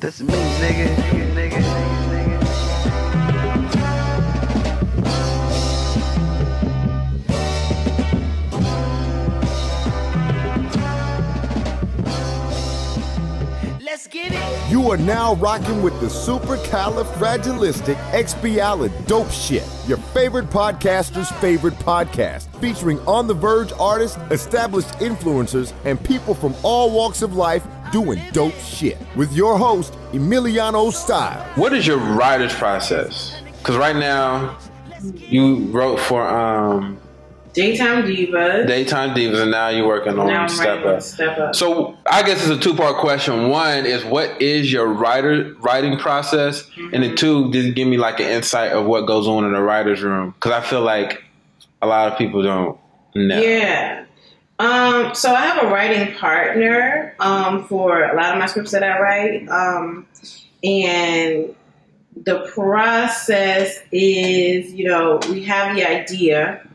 That's me, nigga, nigga, nigga, nigga, nigga. Let's get it. You are now rocking with the supercalifragilistic dope shit. Your favorite podcaster's favorite podcast, featuring on the verge artists, established influencers, and people from all walks of life doing dope shit. With your host, Emiliano Style. What is your writer's process? Because right now, you wrote for um, Daytime Divas. Daytime Divas, and now you're working on now Step writing Up. Step Up. So I guess it's a two part question. One is what is your writer writing process, and then two, just give me like an insight of what goes on in the writers' room because I feel like a lot of people don't know. Yeah. Um, so I have a writing partner um, for a lot of my scripts that I write. Um, and the process is, you know, we have the idea.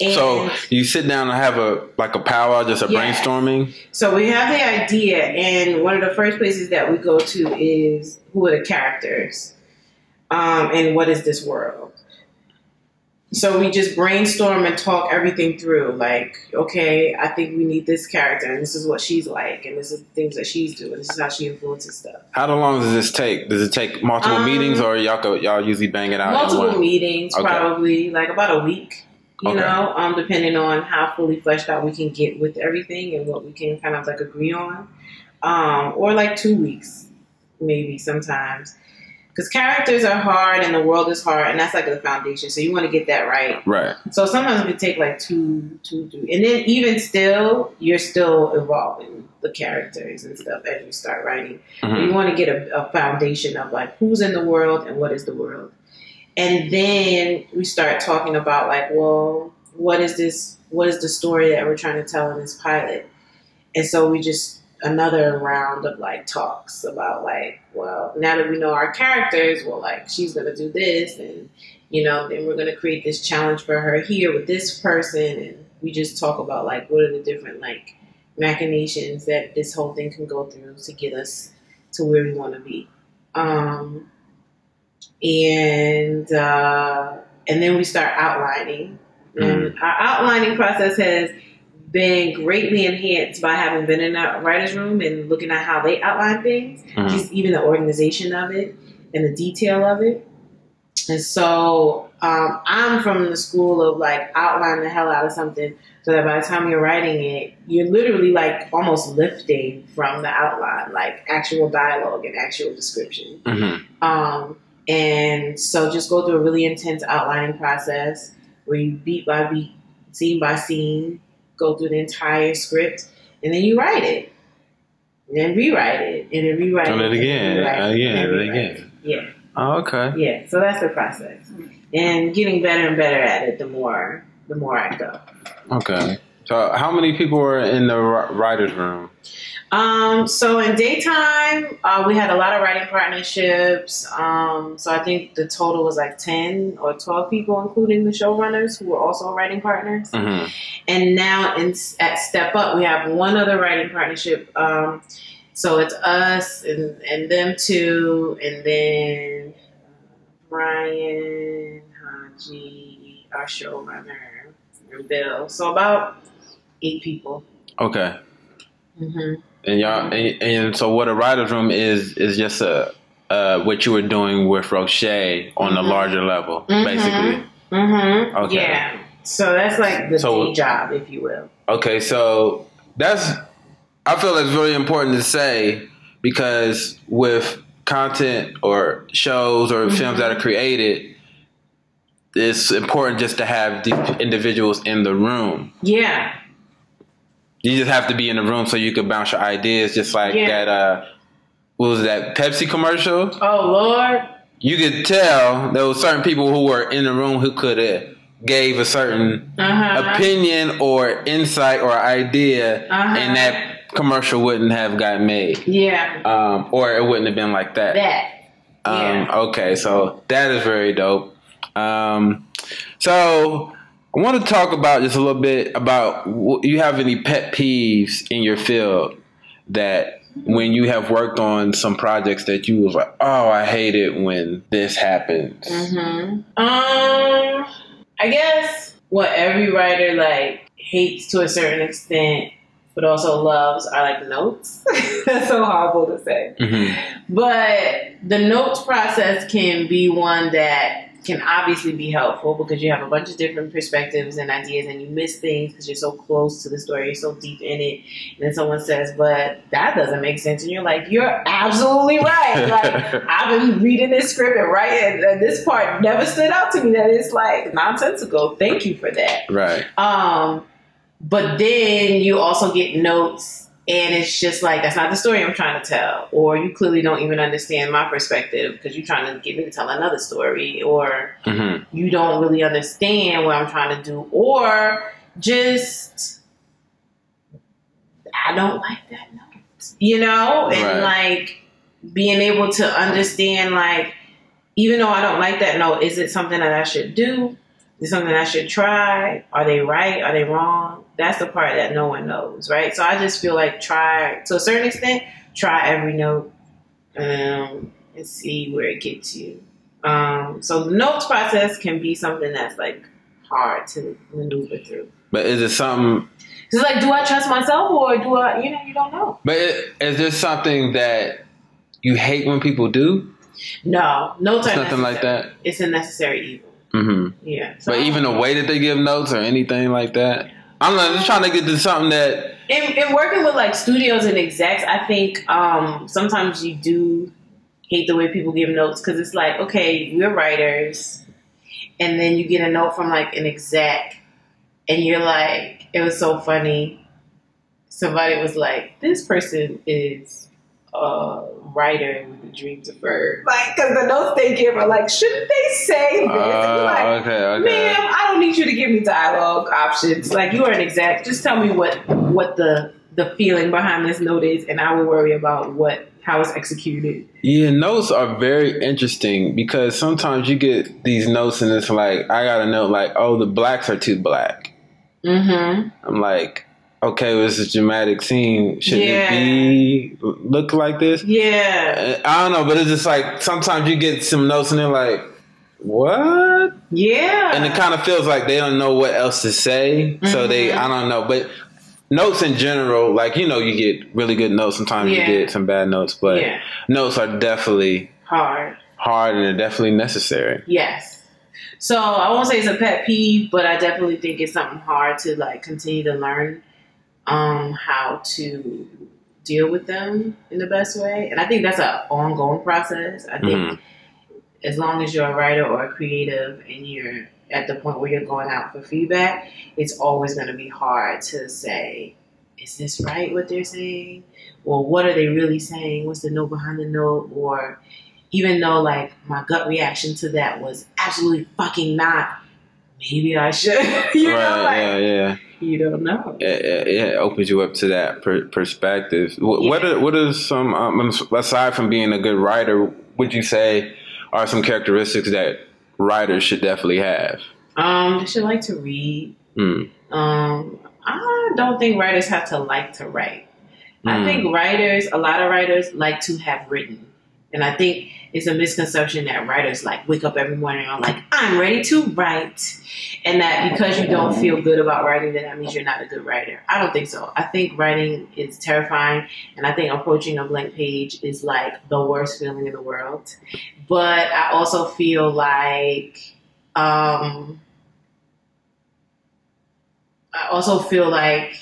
And So you sit down and have a like a powwow, just a Yes. brainstorming. So we have the idea, and one of the first places that we go to is who are the characters, um, and what is this world. So we just brainstorm and talk everything through. Like, okay, I think we need this character, and this is what she's like, and this is the things that she's doing. This is how she influences stuff. How long does this take? Does it take multiple Um, meetings, or y'all go, y'all usually bang it out? Multiple meetings, Okay. probably like about a week. You Okay. know, um, depending on how fully fleshed out we can get with everything and what we can kind of like agree on, um, or like two weeks, maybe sometimes. Because characters are hard and the world is hard, and that's like the foundation. So you want to get that right. Right. So sometimes it could take like two, two, three, and then even still, you're still evolving the characters and stuff as you start writing. Mhm. You want to get a, a foundation of like who's in the world and what is the world, and then we start talking about like, well, what is this? What is the story that we're trying to tell in this pilot? And so we just another round of like talks about like, well, now that we know our characters, well, like she's gonna do this, and you know, then we're gonna create this challenge for her here with this person, and we just talk about like what are the different like machinations that this whole thing can go through to get us to where we want to be. Um, and uh, and then we start outlining. And our outlining process has been greatly enhanced by having been in a writer's room and looking at how they outline things, Mhm. just even the organization of it and the detail of it. And so um, I'm from the school of like outline the hell out of something so that by the time you're writing it, you're literally like almost lifting from the outline, like actual dialogue and actual description. Mhm. Um, and so just go through a really intense outlining process where you beat by beat, scene by scene, go through the entire script, and then you write it. And then rewrite it, and then rewrite it. it and again, again, and it again. Yeah, Oh, okay. yeah. So that's the process. And getting better and better at it the more the more I go. Okay. So, how many people were in the writers' room? Um, so in daytime, uh, we had a lot of writing partnerships. Um, so I think the total was like 10 or 12 people, including the showrunners who were also writing partners. hmm And now in, at Step Up, we have one other writing partnership. Um, so it's us and, and them two, and then Brian, Haji, our showrunner, and Bill. So about eight people. Okay. hmm And y'all, and, and so what a writers' room is is just a uh, what you were doing with Roche on a Mhm. larger level, Mhm. basically. Mm-hmm. Okay. Yeah. So that's like the So- day job, if you will. Okay, so that's I feel it's really important to say because with content or shows or films that are created, it's important just to have the individuals in the room. Yeah. You just have to be in the room so you can bounce your ideas, just like Yeah. that. Uh, what was that Pepsi commercial? Oh Lord. You could tell there were certain people who were in the room who could have gave a certain Uh-huh. opinion or insight or idea, Uh-huh. and that commercial wouldn't have got made, Yeah. um, or it wouldn't have been like that. That. Um, yeah. Okay, so that is very dope. Um, so I want to talk about just a little bit about you have any pet peeves in your field that when you have worked on some projects that you was like, oh, I hate it when this happens. Mm-hmm. Um, I guess what every writer like hates to a certain extent, but also loves are like notes. That's so horrible to say. Mhm. But the notes process can be one that can obviously be helpful because you have a bunch of different perspectives and ideas and you miss things because you're so close to the story, you're so deep in it. And then someone says, but that doesn't make sense. And you're like, you're absolutely right. Like, I've been reading this script and writing, and this part never stood out to me that it's like nonsensical. Thank you for that. Right. Um, but then you also get notes, and it's just like that's not the story I'm trying to tell, or you clearly don't even understand my perspective because you're trying to get me to tell another story, or hmm you don't really understand what I'm trying to do, or just I don't like that note, you know, and Right. like being able to understand like even though I don't like that note, is it something that I should do? Is something I should try? Are they right? Are they wrong? That's the part that no one knows, right? So I just feel like try to a certain extent, try every note um, and see where it gets you. Um, so the notes process can be something that's like hard to maneuver through. But is it something? It's like, do I trust myself or do I? You know, you don't know. But is there something that you hate when people do? No, notes are Something like necessary. that. It's a necessary evil. Hmm Yeah. So But even the way that they give notes or anything like that, I'm not just trying to get to something that. in, in working with like studios and execs, I think um, sometimes you do hate the way people give notes because it's like, okay, we're writers, and then you get a note from like an exec, and you're like, it was so funny. Somebody was like, this person is a writer with the dreams of bird. Like, because the notes they give are like, shouldn't they say this? You're like, Uh, okay, okay. Ma'am, I don't need you to give me dialogue options. Like you are an exec. Just tell me what what the the feeling behind this note is, and I will worry about what how it's executed. Yeah, notes are very interesting because sometimes you get these notes and it's like I got a note like, oh, the blacks are too black. Mm-hmm. I'm like, okay, well, this is a dramatic scene. Shouldn't Yeah. it be look like this? Yeah. Uh, I don't know, but it's just like sometimes you get some notes and they're like, what? Yeah. And it kind of feels like they don't know what else to say. So they, Mhm. I don't know, but notes in general, like you know, you get really good notes. Sometimes Yeah. you get some bad notes, but yeah. notes are definitely Hard. hard and they're definitely necessary. Yes. So I won't say it's a pet peeve, but I definitely think it's something hard to like continue to learn um, how to deal with them in the best way. And I think that's an ongoing process. I think Mhm. as long as you're a writer or a creative and you're at the point where you're going out for feedback, it's always going to be hard to say, is this right what they're saying? Or what are they really saying? What's the note behind the note? Or even though like my gut reaction to that was absolutely fucking not, maybe I should. you know, right? like, yeah, yeah. you don't know. It, opens you up to that per- perspective. What, what are what are some um, aside from being a good writer? Would you say are some characteristics that writers should definitely have? Um, they should like to read. Mm. Um, I don't think writers have to like to write. I Mm. think writers, a lot of writers like to have written. And I think it's a misconception that writers like wake up every morning and are like, I'm ready to write. And that because you don't feel good about writing, then that means you're not a good writer. I don't think so. I think writing is terrifying. And I think approaching a blank page is like the worst feeling in the world. But I also feel like, um, I also feel like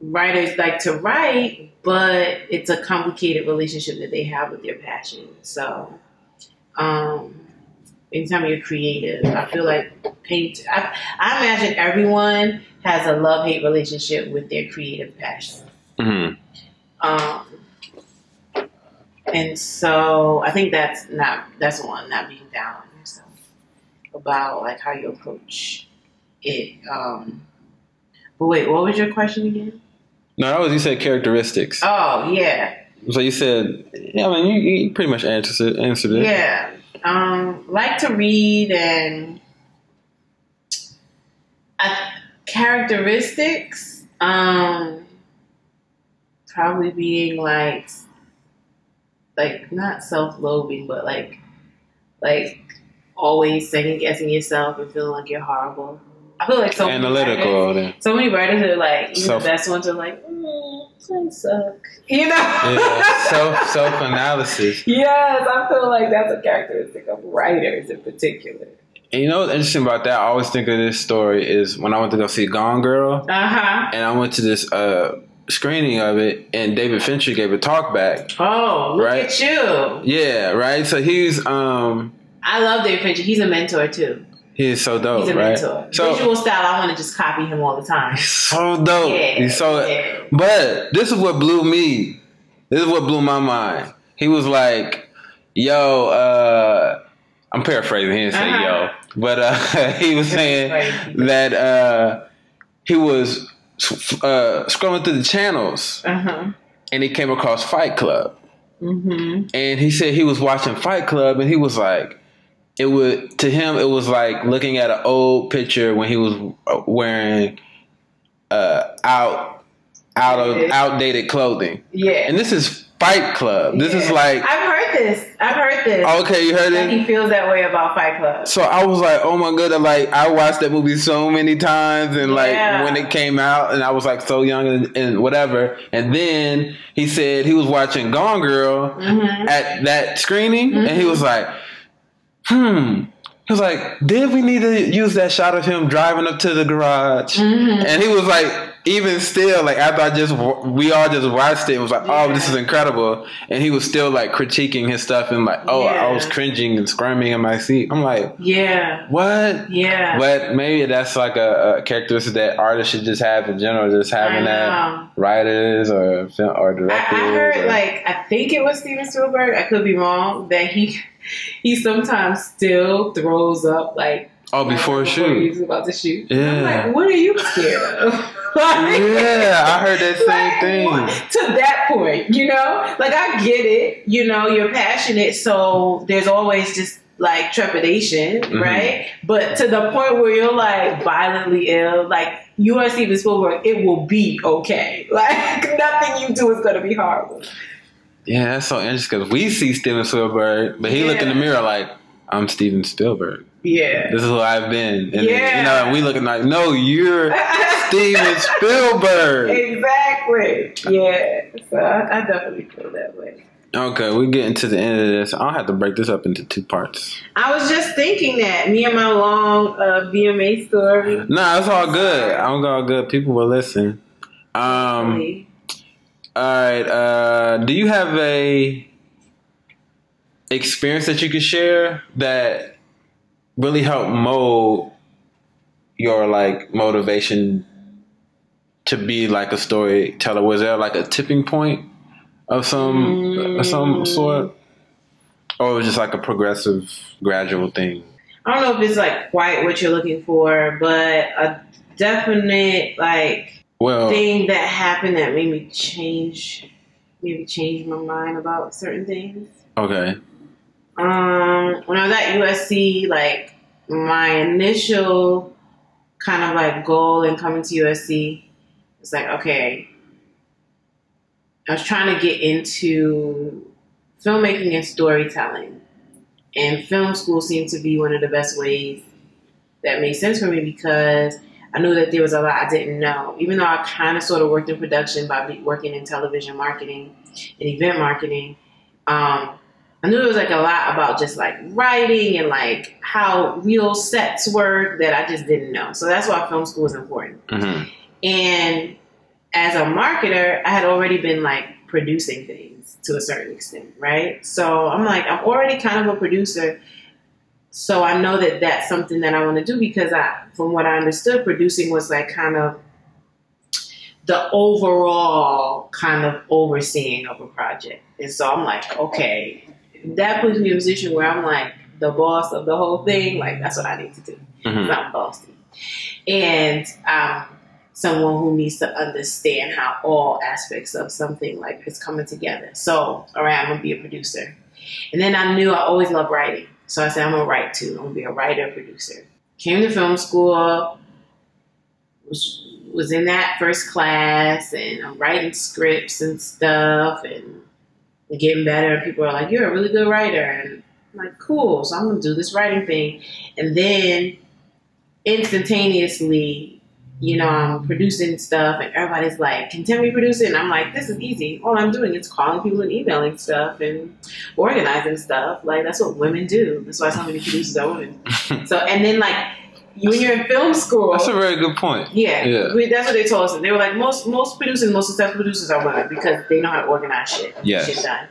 writers like to write, but it's a complicated relationship that they have with their passion. So, um, anytime you're creative, I feel like paint. I, I imagine everyone has a love hate relationship with their creative passion. Mhm. Um, and so I think that's not that's one not being down on yourself about like how you approach it. Um, but wait, what was your question again? No, that was you said characteristics. Oh yeah, So you said, yeah, I mean, you, you pretty much answered it. Answered it. yeah. Um, like to read and uh, characteristics. Um, probably being like, like not self-loathing, but like, like always second guessing yourself and feeling like you're horrible. I feel like so many writers- Analytical. So many writers are like, even Self- the best ones are like, mm, I suck. You know? Yeah. Self self analysis. yes, I feel like that's a characteristic of writers in particular. And you know what's interesting about that? I always think of this story is when I went to go see Gone Girl, Uh huh. and I went to this uh, screening of it, and David Fincher gave a talk back. Oh, look Right. at you. Yeah, right. So he's um I love David Fincher. He's a mentor too. He is so dope, He's a right? mentor. So Visual style, I want to just copy him all the time. so dope. Yeah, he's so. yeah. But this is what blew me. This is what blew my mind. He was like, "Yo, uh, I'm paraphrasing. He didn't say Uh-huh. yo, but uh, he was saying that uh, he was uh, scrolling through the channels Uh huh. and he came across Fight Club, Mm-hmm. and he said he was watching Fight Club and he was like." It would to him. It was like looking at an old picture when he was wearing uh, out, out of outdated clothing. Yeah. And this is Fight Club. This is like I've heard this. I've heard this. okay, you heard that he feels that way about Fight Club. So I was like, oh my god! Like I watched that movie so many times, and like Yeah. when it came out, and I was like so young and, and whatever. And then he said he was watching Gone Girl Mm-hmm. at that screening, and he was like, hmm. He was like, did we need to use that shot of him driving up to the garage? Mm-hmm. And he was like, even still, like after I just we all just watched it, it was like, oh, this is incredible. And he was still like critiquing his stuff and like, oh, I was cringing and squirming in my seat. I'm like, Yeah. what? Yeah. But maybe that's like a, a characteristic that artists should just have in general, just having that writers or film or I, directors. I heard or- like I think it was Steven Spielberg. I could be wrong. That he he sometimes still throws up like oh before a shoot. he's about to shoot. Yeah. I'm like, what are you scared of? Like- Yeah, I heard that same like, thing. what- To that point, you know, like I get it. You know, you're passionate, so there's always just like trepidation, Mhm. right? But to the point where you're like violently ill, like you are Steven Spielberg, it will be okay. Like nothing you do is going to be horrible. Yeah, that's so interesting because we see Steven Spielberg, but he look in the mirror like, I'm Steven Spielberg. Yeah. This is who I've been. And Yeah. you know, and we looking like, no, you're Steven Spielberg. exactly. Yeah. So I, I definitely feel that way. Okay, we're getting to the end of this. I'll have to break this up into two parts. I was just thinking that me and my long uh, VMA story. No, it's all good. I'm all good. People will listen. Um, all right. Uh, do you have a experience that you could share that really helped mold your like motivation to be like a storyteller? Was there like a tipping point of some of some sort, or was it just like a progressive, gradual thing? I don't know if it's like quite what you're looking for, but a definite like Well, thing that happened that made me change, maybe change my mind about certain things. okay. Um, when I was at USC, like my initial kind of like goal in coming to USC was like, okay, I was trying to get into filmmaking and storytelling, and film school seemed to be one of the best ways that made sense for me because I knew that there was a lot I didn't know. Even though I kind of sort of worked in production by be- working in television marketing and event marketing, um, I knew there was like a lot about just like writing and like how real sets work that I just didn't know. So that's why film school is important. hmm And as a marketer, I had already been like producing things to a certain extent, right? So I'm like, I'm already kind of a producer. So I know that that's something that I want to do because I, from what I understood, producing was like kind of the overall kind of overseeing of a project. And so I'm like, okay, that puts me in a position where I'm like the boss of the whole thing. Like that's what I need to do. hmm I'm bossy. And um, someone who needs to understand how all aspects of something like is coming together. So, all right, I'm gonna be a producer. And then I knew I always loved writing. So I said, I'm gonna write too. I'm gonna be a writer, producer. Came to film school, was was in that first class and I'm writing scripts and stuff and getting better. People are like, "You're a really good writer," and I'm like, "Cool." So I'm gonna do this writing thing, and then instantaneously, you know, I'm producing stuff, and everybody's like, "Can Tammy produce it?" And I'm like, "This is easy. All I'm doing is calling people and emailing stuff and organizing stuff. Like that's what women do. That's why so many producers are women." so, and then like you when you're in film school, That's a very good point. yeah, Yeah. we, that's what they told us. And they were like, most most producers, most successful producers are women because they know how to organize shit, Yes. shit done.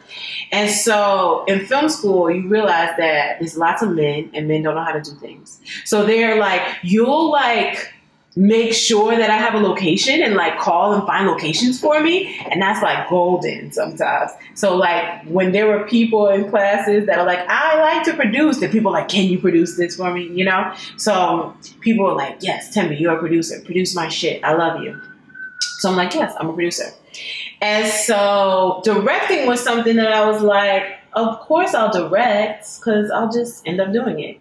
And so in film school, you realize that there's lots of men, and men don't know how to do things. So they're like, you'll like make sure that I have a location and like call and find locations for me, and that's like golden sometimes. So like when there were people in classes that are like, I like to produce, and people are like, can you produce this for me? You know. So people were like, yes, Timmy, you're a producer. Produce my shit. I love you. So I'm like, yes, I'm a producer. And so directing was something that I was like, of course I'll direct because I'll just end up doing it.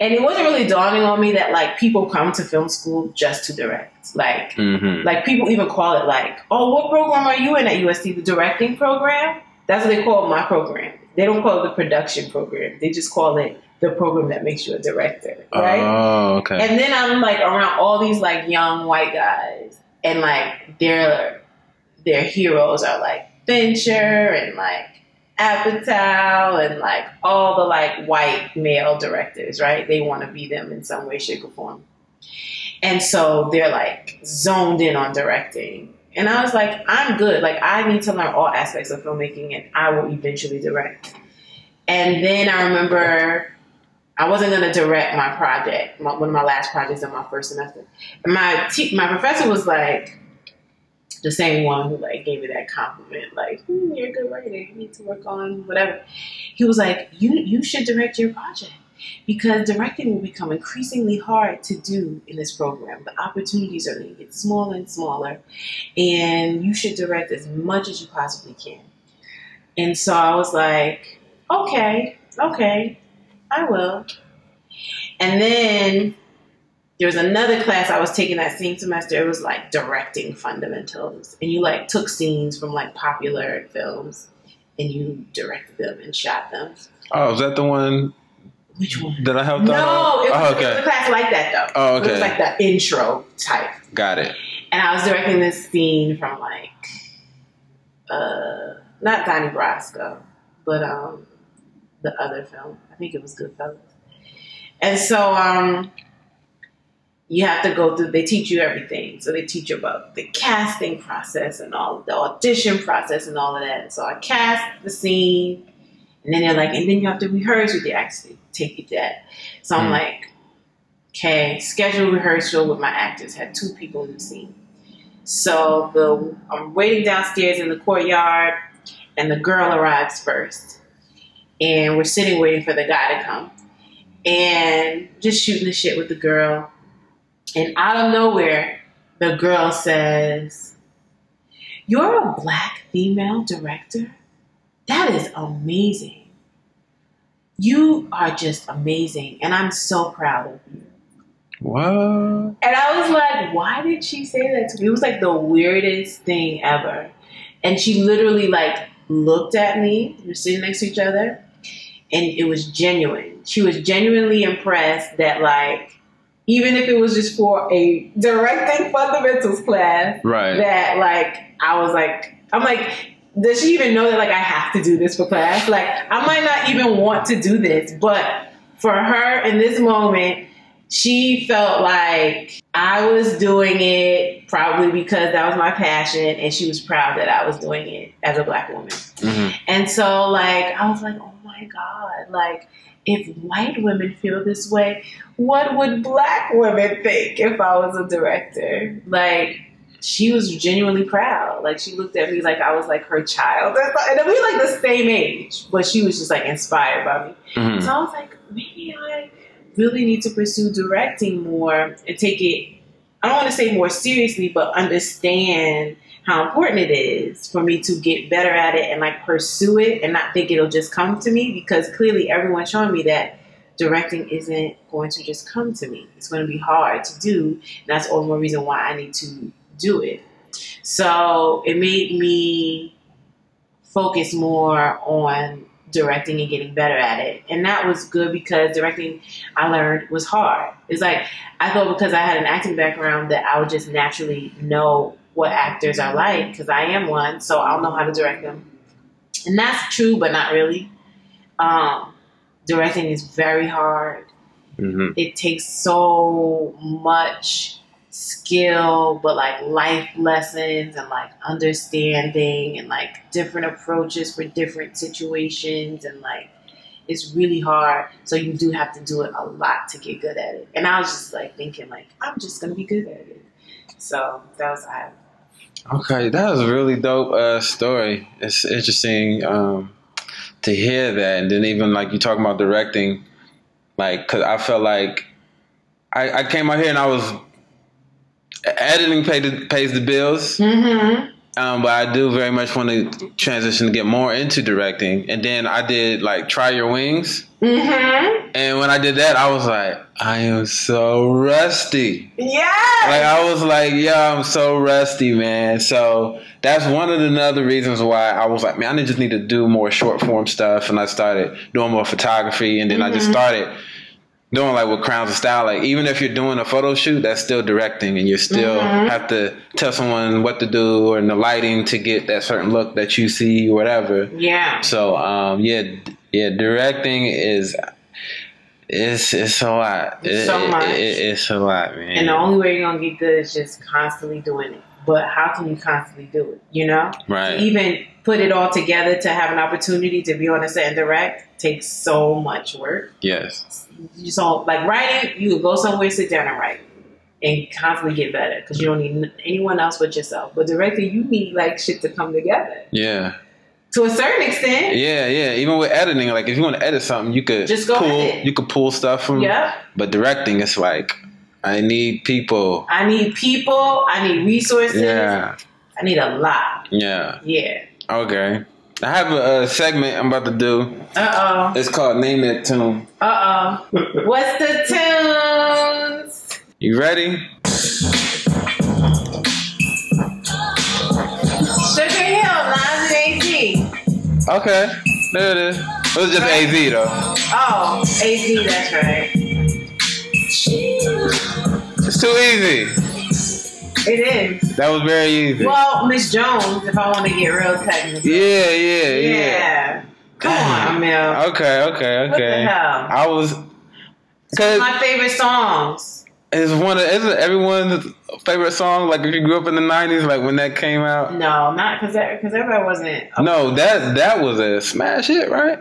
And it wasn't really dawning on me that like people come to film school just to direct. Like hmm like people even call it like, oh, what program are you in at USC? The directing program? That's what they call my program. They don't call it the production program. They just call it the program that makes you a director. Right? Oh, okay. And then I'm like around all these like young white guys, and like their their heroes are like Fincher and like Apatow and like all the like white male directors, right? They want to be them in some way, shape, or form. And so they're like zoned in on directing. And I was like, I'm good. Like I need to learn all aspects of filmmaking and I will eventually direct. And then I remember I wasn't going to direct my project, my, one of my last projects in my first semester. And my te- my professor was like, the same one who like gave me that compliment, like hmm, you're a good writer, you need to work on whatever. He was like, you you should direct your project because directing will become increasingly hard to do in this program. The opportunities are going to get smaller and smaller, and you should direct as much as you possibly can. And so I was like, okay, okay, I will. And then there was another class I was taking that same semester. It was like directing fundamentals. And you like took scenes from like popular films and you directed them and shot them. oh, is that the one Which one? that I have No, thought it of? was, Oh, it was a okay. class like that though. Oh, okay. It was like the intro type. Got it. And I was directing this scene from like uh not Donnie Brasco, but um the other film. I think it was Goodfellas. And so um you have to go through they teach you everything. So they teach you about the casting process and all the audition process and all of that. So I cast the scene and then they're like, and then you have to rehearse with the actors. They take you that. So I'm Hmm. like, okay, schedule rehearsal with my actors. Had two people in the scene. So the I'm waiting downstairs in the courtyard, and the girl arrives first, and we're sitting waiting for the guy to come, and just shooting the shit with the girl, and out of nowhere, the girl says, "You're a black female director. That is amazing. You are just amazing, and I'm so proud of you." What? And I was like, why did she say that to me? It was like the weirdest thing ever. And she literally like looked at me. We were sitting next to each other. And it was genuine. She was genuinely impressed that like even if it was just for a directing fundamentals class, Right. that like I was like I'm like does she even know that like I have to do this for class? Like I might not even want to do this, but for her in this moment, she felt like I was doing it probably because that was my passion and she was proud that I was doing it as a black woman. hmm And so, like, I was like, oh my God, like, if white women feel this way, what would black women think if I was a director? Like, she was genuinely proud. Like, she looked at me like I was like her child. And we were like the same age, but she was just like inspired by me. hmm So I was like, maybe I really need to pursue directing more and take it, I don't want to say more seriously, but understand how important it is for me to get better at it and like pursue it and not think it'll just come to me because clearly everyone's showing me that directing isn't going to just come to me. It's going to be hard to do. And that's all the more reason why I need to do it. So it made me focus more on directing and getting better at it. And that was good because directing I learned was hard. It's like I thought because I had an acting background that I would just naturally know what actors are like because I am one, so I'll know how to direct them. And that's true, but not really. Um, directing is very hard. hmm It takes so much skill, but like life lessons and like understanding and like different approaches for different situations and like it's really hard. So you do have to do it a lot to get good at it. And I was just like thinking like I'm just gonna be good at it. So that was I. Okay, that was a really dope uh, story. It's interesting um, to hear that, and then even like you talking about directing, like because I felt like I, I came out here and I was editing the, pays the bills, Mm-hmm. Um, but I do very much want to transition to get more into directing. And then I did like try your wings, Mm-hmm. and when I did that, I was like, I am so rusty. Yeah. Like I was like, yeah, I'm so rusty, man. So that's one of the other reasons why I was like, man, I just need to do more short form stuff, and I started doing more photography, and then I just Mhm. started doing like with Crowns of Style. Like even if you're doing a photo shoot, that's still directing, and you still Mhm. have to tell someone what to do or in the lighting to get that certain look that you see, or whatever. yeah. So um, yeah, yeah, directing is. It's it's a lot. It's It- so it- much. it- it's a lot, man. And the only way you're gonna get good is just constantly doing it. But how can you constantly do it? You know, right. to even put it all together to have an opportunity to be on a set and direct takes so much work. Yes. You so like writing, you go somewhere, sit down and write, and constantly get better because you don't need anyone else but yourself. But directing, you need like shit to come together Yeah. to a certain extent. Yeah, yeah. Even with editing, like if you want to edit something, you could Just go pull edit. you could pull stuff from Yeah. but directing it's like I need people. I need people. I need resources. Yeah. I need a lot. Yeah. Yeah. Okay. I have a, a segment I'm about to do. Uh oh. It's called Name That Tune. Uh oh. What's the tunes? You ready? Sugar Hill, Nas and AZ. Okay. There it is. It was just Right. AZ though. Oh, AZ, that's right. It's too easy. It is. That was very easy. Well, Miss Jones, if I want to get real technical. yeah, yeah, yeah. Yeah. Come on, Emil. Okay, okay, What the okay. hell? I was cause My favorite songs. Is one of isn't everyone's favorite song. Like if you grew up in the nineties, like when that came out. No, not because because everybody wasn't. No, that that was a smash hit, right?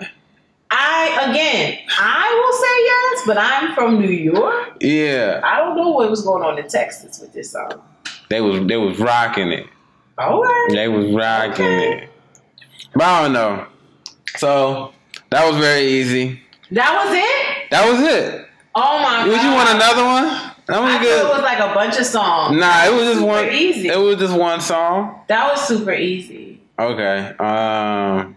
I again, I will say yes, but I'm from New York. Yeah, I don't know what was going on in Texas with this song. They was they was rocking it. Right. They was rocking Okay. it. But I don't know. So that was very easy. That was it. That was it. Oh my god. Would god! you want another one? That was I thought it was like a bunch of songs. Nah, it was just super one. easy. It was just one song. that was super easy. Okay. Um.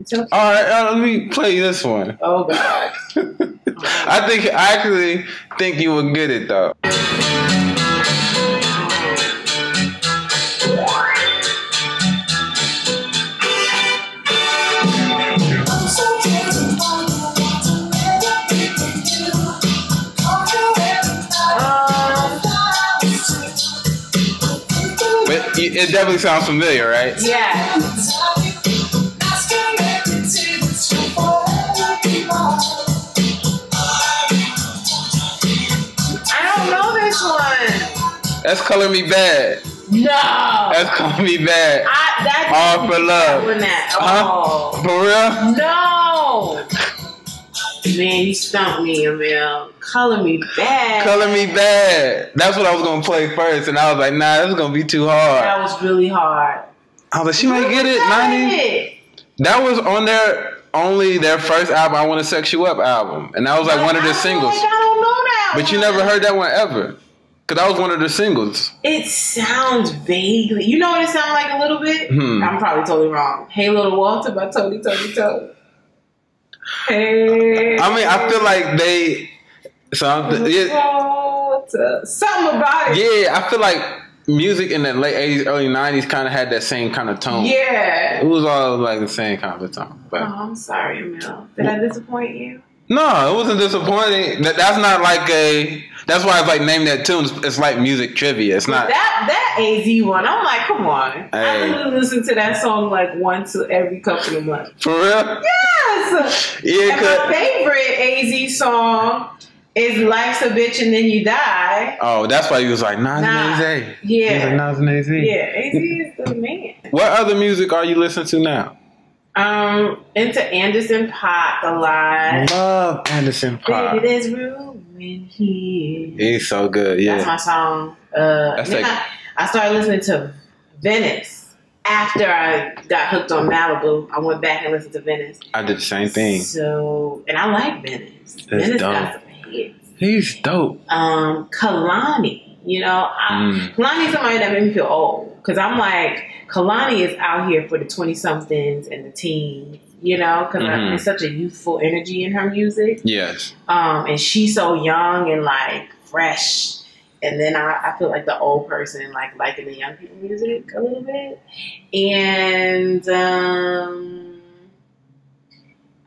It's okay. All right. Uh, let me play this one. Oh god. I think I actually think you would get it though. It it definitely sounds familiar, right? yeah. I don't know this one. That's Color Me Badd. No. That's Color Me Badd. I, that All for love. That, that. Huh? Oh. For real? No. Man, you stumped me, Emil. Color Me Badd. Color Me Badd. That's what I was gonna play first, and I was like, nah, this is gonna be too hard. That was really hard. I was like, she might get it. Ninety. That was on their only their first album. I want to sex you up album, and that was like one of their singles. Like, I don't know that. But you never heard that one ever, cause that was one of the singles. It sounds vaguely. You know what it sounds like a little bit? Hmm. I'm probably totally wrong. Hey Little Walter by Tony Tony Tony. Hey. I mean, I feel like they. So I'm, yeah, something about it. yeah, I feel like music in the late '80s, early '90s kind of had that same kind of tone. Yeah. It was all like the same kind of tone. But Oh, I'm sorry, Emil. Did I disappoint you? no, it wasn't disappointing. That, that's not like a. That's why it's like name that tune. It's, like music trivia. It's not. That that AZ one, I'm like, come on. I literally listen to that song like once every couple of months. For real? Yes. Yeah, And my favorite AZ song is "Life's a Bitch and Then You Die." Oh, that's why he was like Nas Nah. and AZ. Yeah. Like Nas and AZ. Yeah, AZ is the man. What other music are you listening to now? Um, into Anderson .Paak a lot. Love Anderson Baby, Paak. there's room He's so good. Yeah. That's my song. Uh, That's like- I, I started listening to Venice after I got hooked on Malibu. I went back and listened to Venice. I did the same thing. So, and I like Venice. Venice got some hits. He's dope. Um, Kehlani, you know, I, Mm. Kehlani's somebody that made me feel old because I'm like, Kehlani is out here for the 20 somethings and the teens, you know, because Mhm. there's such a youthful energy in her music. Yes. Um, and she's so young and like fresh. And then I, I feel like the old person, like liking the young people music a little bit. And um,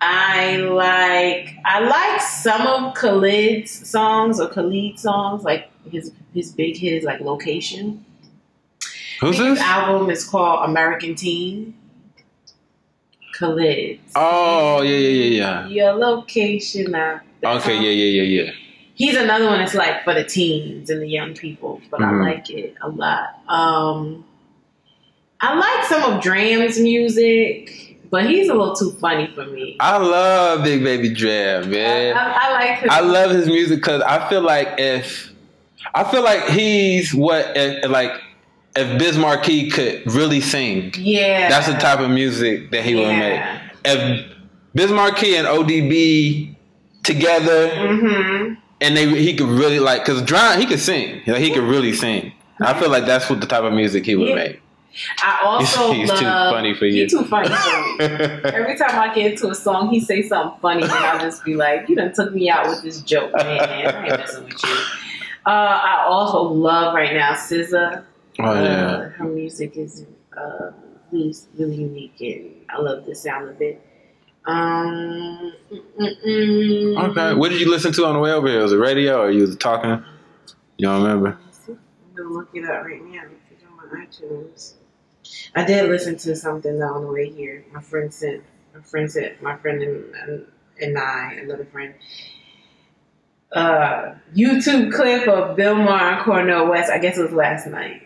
I like I like some of Khalid's songs or Khalid songs, like his his big hit is like Location. Who's His this? album is called American Teen. Khalid. Oh yeah yeah yeah yeah. Your location. Now. Okay yeah yeah yeah yeah. He's another one that's like for the teens and the young people, but Mhm. I like it a lot. Um, I like some of D.R.A.M.'s music, but he's a little too funny for me. I love Big Baby D.R.A.M., man. I, I like him. I love his music because I feel like if I feel like he's what if, like if Biz Markie could really sing, yeah, that's the type of music that he would make. If Biz Markie and ODB together hmm and they he could really like because he could sing, like, he could really sing. I feel like that's what the type of music he would Yeah. make. I also He's too love. funny for you. He's too funny for me. Every time I get into a song, he say something funny, and I'll just be like, "You done took me out with this joke, man. I ain't messing with you." Uh, I also love right now SZA. Oh yeah. Uh, her music is uh, really, really unique, and I love the sound of it. Um, Okay. What did you listen to on the way over here? Was it radio or you was talking? You don't remember? I'm gonna look it up right now. It's on iTunes. I did listen to something though on the way here. My friend sent. My friend sent. My friend and, and, and I, another friend, uh, YouTube clip of Bill Maher and Cornel West. I guess it was last night.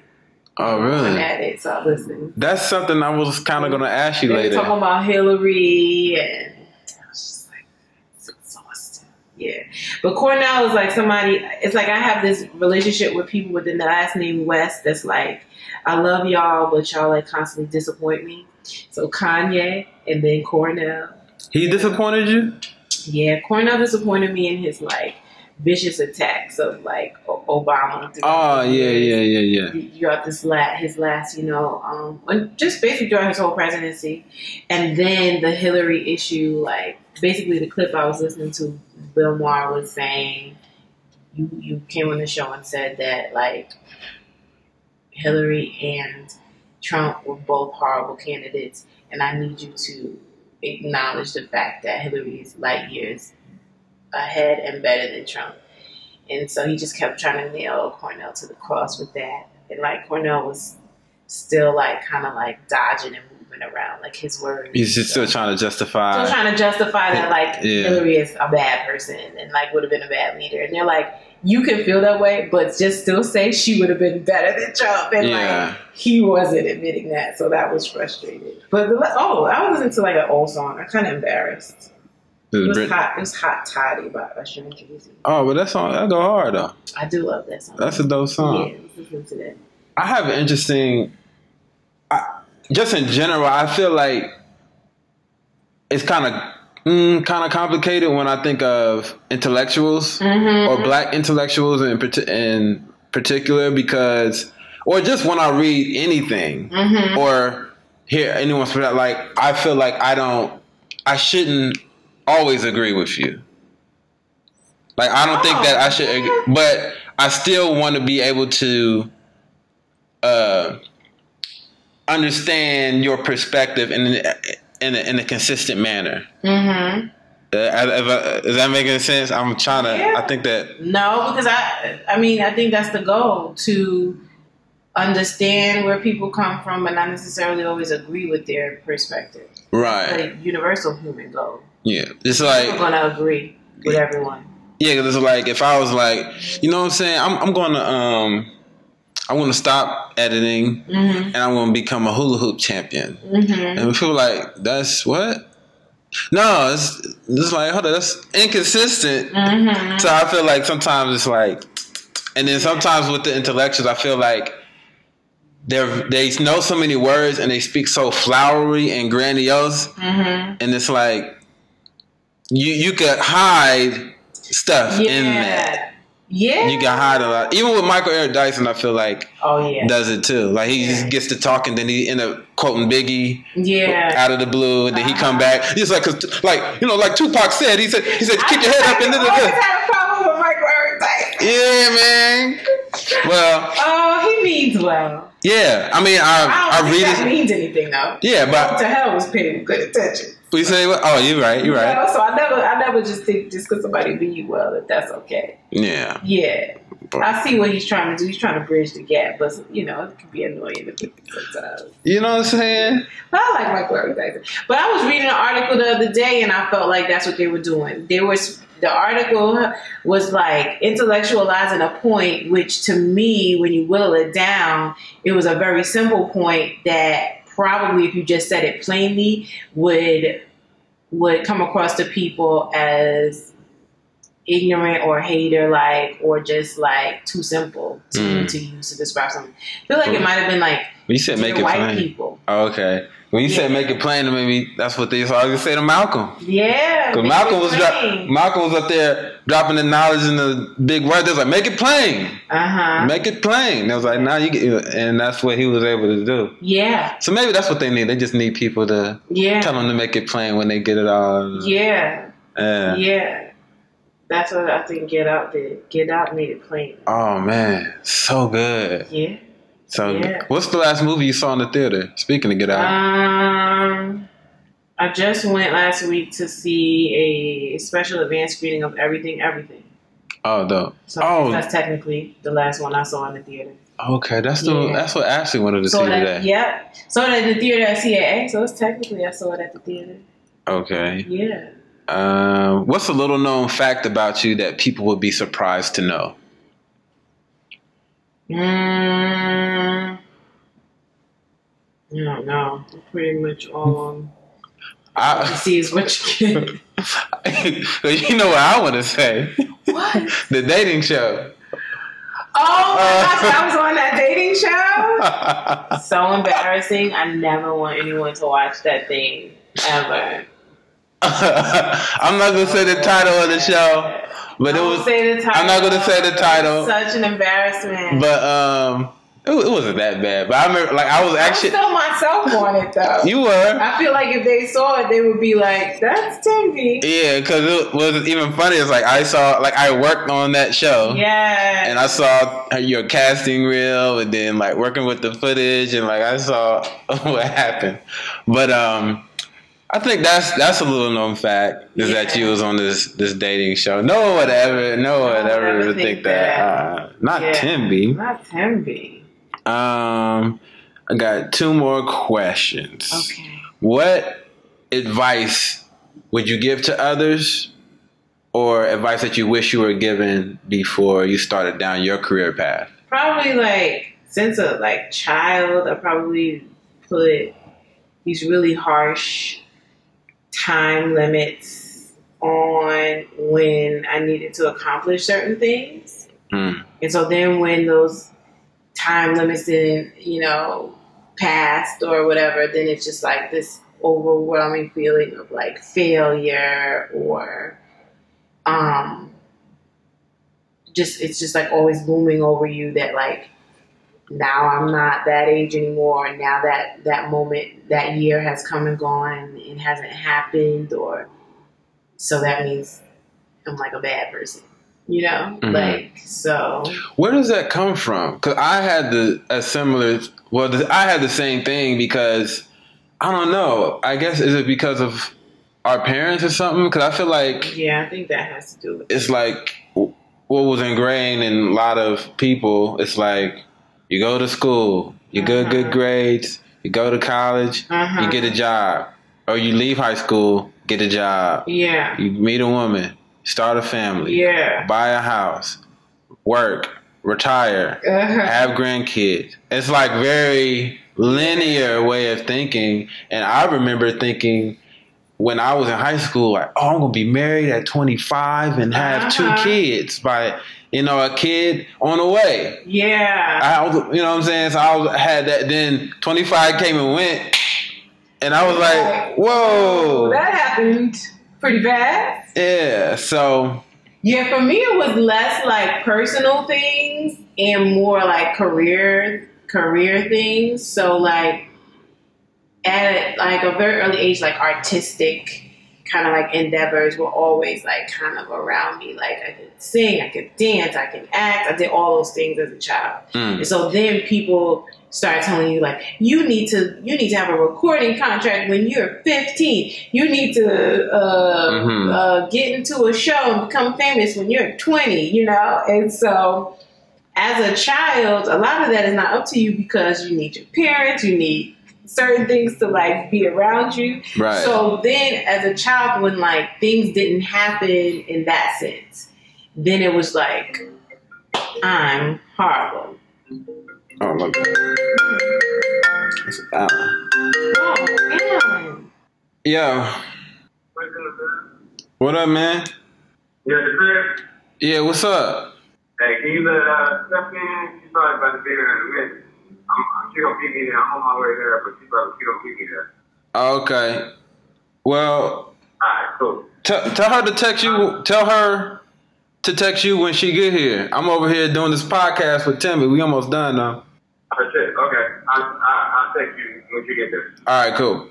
Oh really? had it, so I listened. That's something I was kind of gonna ask you They later. talking about Hillary and I was just like, it's exhausting. Yeah. But Cornel is like somebody, it's like I have this relationship with people within the last name West that's like, I love y'all, but y'all like constantly disappoint me. So Kanye and then Cornel. He disappointed you? Yeah, Cornel disappointed me in his like vicious attacks of like Obama. Oh yeah, yeah, yeah, yeah. throughout this last his last you know um just basically throughout his whole presidency and then the hillary issue like basically the clip i was listening to bill maher was saying you you came on the show and said that like hillary and trump were both horrible candidates and i need you to acknowledge the fact that hillary is light years ahead and better than trump and so he just kept trying to nail Cornel to the cross with that. And like Cornel was still like kind of like dodging and moving around like his words. He's just still trying to justify. still trying to justify that like Yeah. Hillary is a bad person and like would have been a bad leader. And they're like, you can feel that way, but just still say she would have been better than Trump. And Yeah. like he wasn't admitting that, so that was frustrating. But the, oh, I was listening to like an old song. I'm kind of embarrassed. It was hot. It was Hot Tottie by Usher and Jay-Z. oh, but that song that go hard though. I do love that song. That's a dope song. Yeah, listen to that. I have an interesting. I, just in general, I feel like it's kind of mm, kind of complicated when I think of intellectuals Mm-hmm. or black intellectuals in, in particular because, or just when I read anything Mm-hmm. or hear anyone speak, like I feel like I don't, I shouldn't always agree with you. Like I don't think Oh, that I should, but I still want to be able to uh, understand your perspective in in a, in a consistent manner. Mm-hmm. Uh, I- is that making sense? I'm trying to. Yeah. I think that No, because I, I mean, I think that's the goal to understand where people come from, but not necessarily always agree with their perspective. right. Like universal human goal. Yeah, it's like I'm gonna agree with everyone. yeah, 'cause it's like if I was like, you know what I'm saying? I'm I'm going to um. I'm gonna stop editing Mm-hmm. and I'm gonna become a hula hoop champion. Mm-hmm. And people like, that's what? No, it's, it's like, hold on, that's inconsistent. Mm-hmm. So I feel like sometimes it's like, and then sometimes with the intellectuals, I feel like they they know so many words and they speak so flowery and grandiose, Mm-hmm. and it's like you you could hide stuff in that. Yeah. Yeah. You can hide a lot. Even with Michael Eric Dyson, I feel like oh yeah. does it too. Like he Yeah. just gets to talking, then he end up quoting Biggie yeah. out of the blue, and then he come Uh-huh. back. He's like, 'cause, like you know, like Tupac said. He said, he said, keep your head up and I da, da, always had a problem with Michael Eric Dyson. yeah, man. Well, Oh, he means well. yeah. I mean, I I don't I, think read that it. means anything though. Yeah, but to hell was paying good attention? We say, what? oh, you're right, you're You right. know, so I never, I never just think just because somebody you well that that's okay. Yeah, Yeah, But- I see what he's trying to do. He's trying to bridge the gap, but you know it can be annoying sometimes. you know what I'm saying? But I like Michael Eric Dyson. But I was reading an article the other day, and I felt like that's what they were doing. They was the article was like intellectualizing a point, which to me, when you whittle it down, it was a very simple point that probably, if you just said it plainly, would would come across to people as ignorant or hater like or just like too simple to, Mm. to use to describe something. I feel like it might have been like When you said make it white plain. people. Oh, okay. When you said make it plain, to maybe that's what they always say to Malcolm. Yeah. Because Malcolm was plain. Malcolm was up there dropping the knowledge in the big words. They was like, make it plain, Uh-huh. make it plain. It was like, now you get, and that's what he was able to do. Yeah. So maybe that's what they need. They just need people to Yeah. tell them to make it plain when they get it all. Yeah. Yeah. Yeah. That's what I think Get Out did. Get Out made it plain. Oh man, so good. Yeah. So, Yeah. what's the last movie you saw in the theater? Speaking of Get Out, Um I just went last week to see a special advance screening of Everything Everything. oh, dope. So Oh. that's technically the last one I saw in the theater. Okay, that's the Yeah. that's what Ashley wanted to So see that, today. yep. So at the theater at CAA. So it's technically I saw it at the theater. Okay. Yeah. Um, what's a little known fact about you that people would be surprised to know? Mm, I don't know. Pretty much all um, I, see is what you get. you know what I want to say? what? The dating show. Oh my gosh, I was on that dating show. So embarrassing. I never want anyone to watch that thing ever. I'm not gonna say the title of the show, but it was. say the title. I'm not gonna say the title. Such an embarrassment. But um, it, it wasn't that bad. But I remember, like, I was I actually. still myself on it though. You were. I feel like if they saw it, they would be like, "That's Timby." Yeah, because it was even funny. It's like I saw, like, I worked on that show. Yeah. And I saw your casting reel, and then like working with the footage, and like I saw what happened. But um, I think that's that's a little known fact is that you was on this this dating show. No one would ever, no one would ever ever think, think that. that. Uh, not Yeah. Timby. Not Timby. Um, I got two more questions. Okay. What advice would you give to others, or advice that you wish you were given before you started down your career path? Probably like since a like child, I probably put these really harsh time limits on when I needed to accomplish certain things. Hmm. And so then when those time limits didn't, you know, past or whatever, then it's just like this overwhelming feeling of like failure or um just it's just like always looming over you that like now I'm not that age anymore and now that that moment that year has come and gone and hasn't happened or so that means I'm like a bad person. You know, Mhm. like so. Where does that come from? Because I had the a similar. Well, I had the same thing because I don't know. I guess is it because of our parents or something? Because I feel like Yeah, I think that has to do with. it's like what was ingrained in a lot of people. It's like you go to school, you get good Uh-huh. grades, you go to college, Uh-huh. you get a job, or you leave high school, get a job, Yeah, you meet a woman, start a family, yeah. buy a house, work, retire, Uh-huh. have grandkids. It's like very linear way of thinking. And I remember thinking when I was in high school, like, oh, I'm gonna be married at 25 and have two Uh-huh. kids by, you know, a kid on the way. Yeah. I was, you know what I'm saying? So I was, had that. Then 25 came and went, and I was like, whoa, That happened pretty fast. yeah. So Yeah, for me it was less like personal things and more like career career things. So like at like a very early age, like artistic kind of like endeavors were always like kind of around me. Like I could sing, I could dance, I can act. I did all those things as a child. mm, And so then people start telling you like you need to you need to have a recording contract when you're 15. You need to uh, Mhm. uh, get into a show and become famous when you're 20. You know, and so as a child, a lot of that is not up to you because you need your parents, you need certain things to like be around you. right. So then, as a child, when like things didn't happen in that sense, then it was like, I'm horrible. Oh, look. That's a ballad. Oh, Alan. Yo, what up, man? Yeah, the crib. Yeah, what's up? Hey, can you let uh, step in? She's probably about to be there in a minute. I'm, she gonna meet me there. I'm on my way there, but she probably she gonna meet me there. Okay. Well, All right, cool. t- tell her to text you. Tell her to text you when she get here. I'm over here doing this podcast with Timmy. We almost done though. Oh shit. Okay. I I I'll text you when you get there. All right, cool.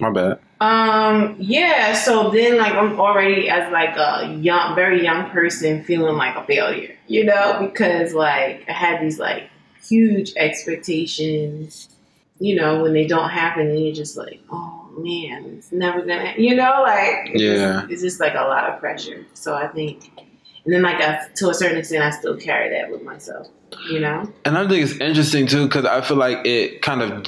My bad. Um, yeah, so then like I'm already as like a young very young person feeling like a failure, you know, because like I had these like huge expectations, you know, when they don't happen and you're just like, oh man, it's never gonna you know, like it's Yeah. just, it's just like a lot of pressure. So I think and then like I, to a certain extent I still carry that with myself, you know? And I think it's interesting too because I feel like it kind of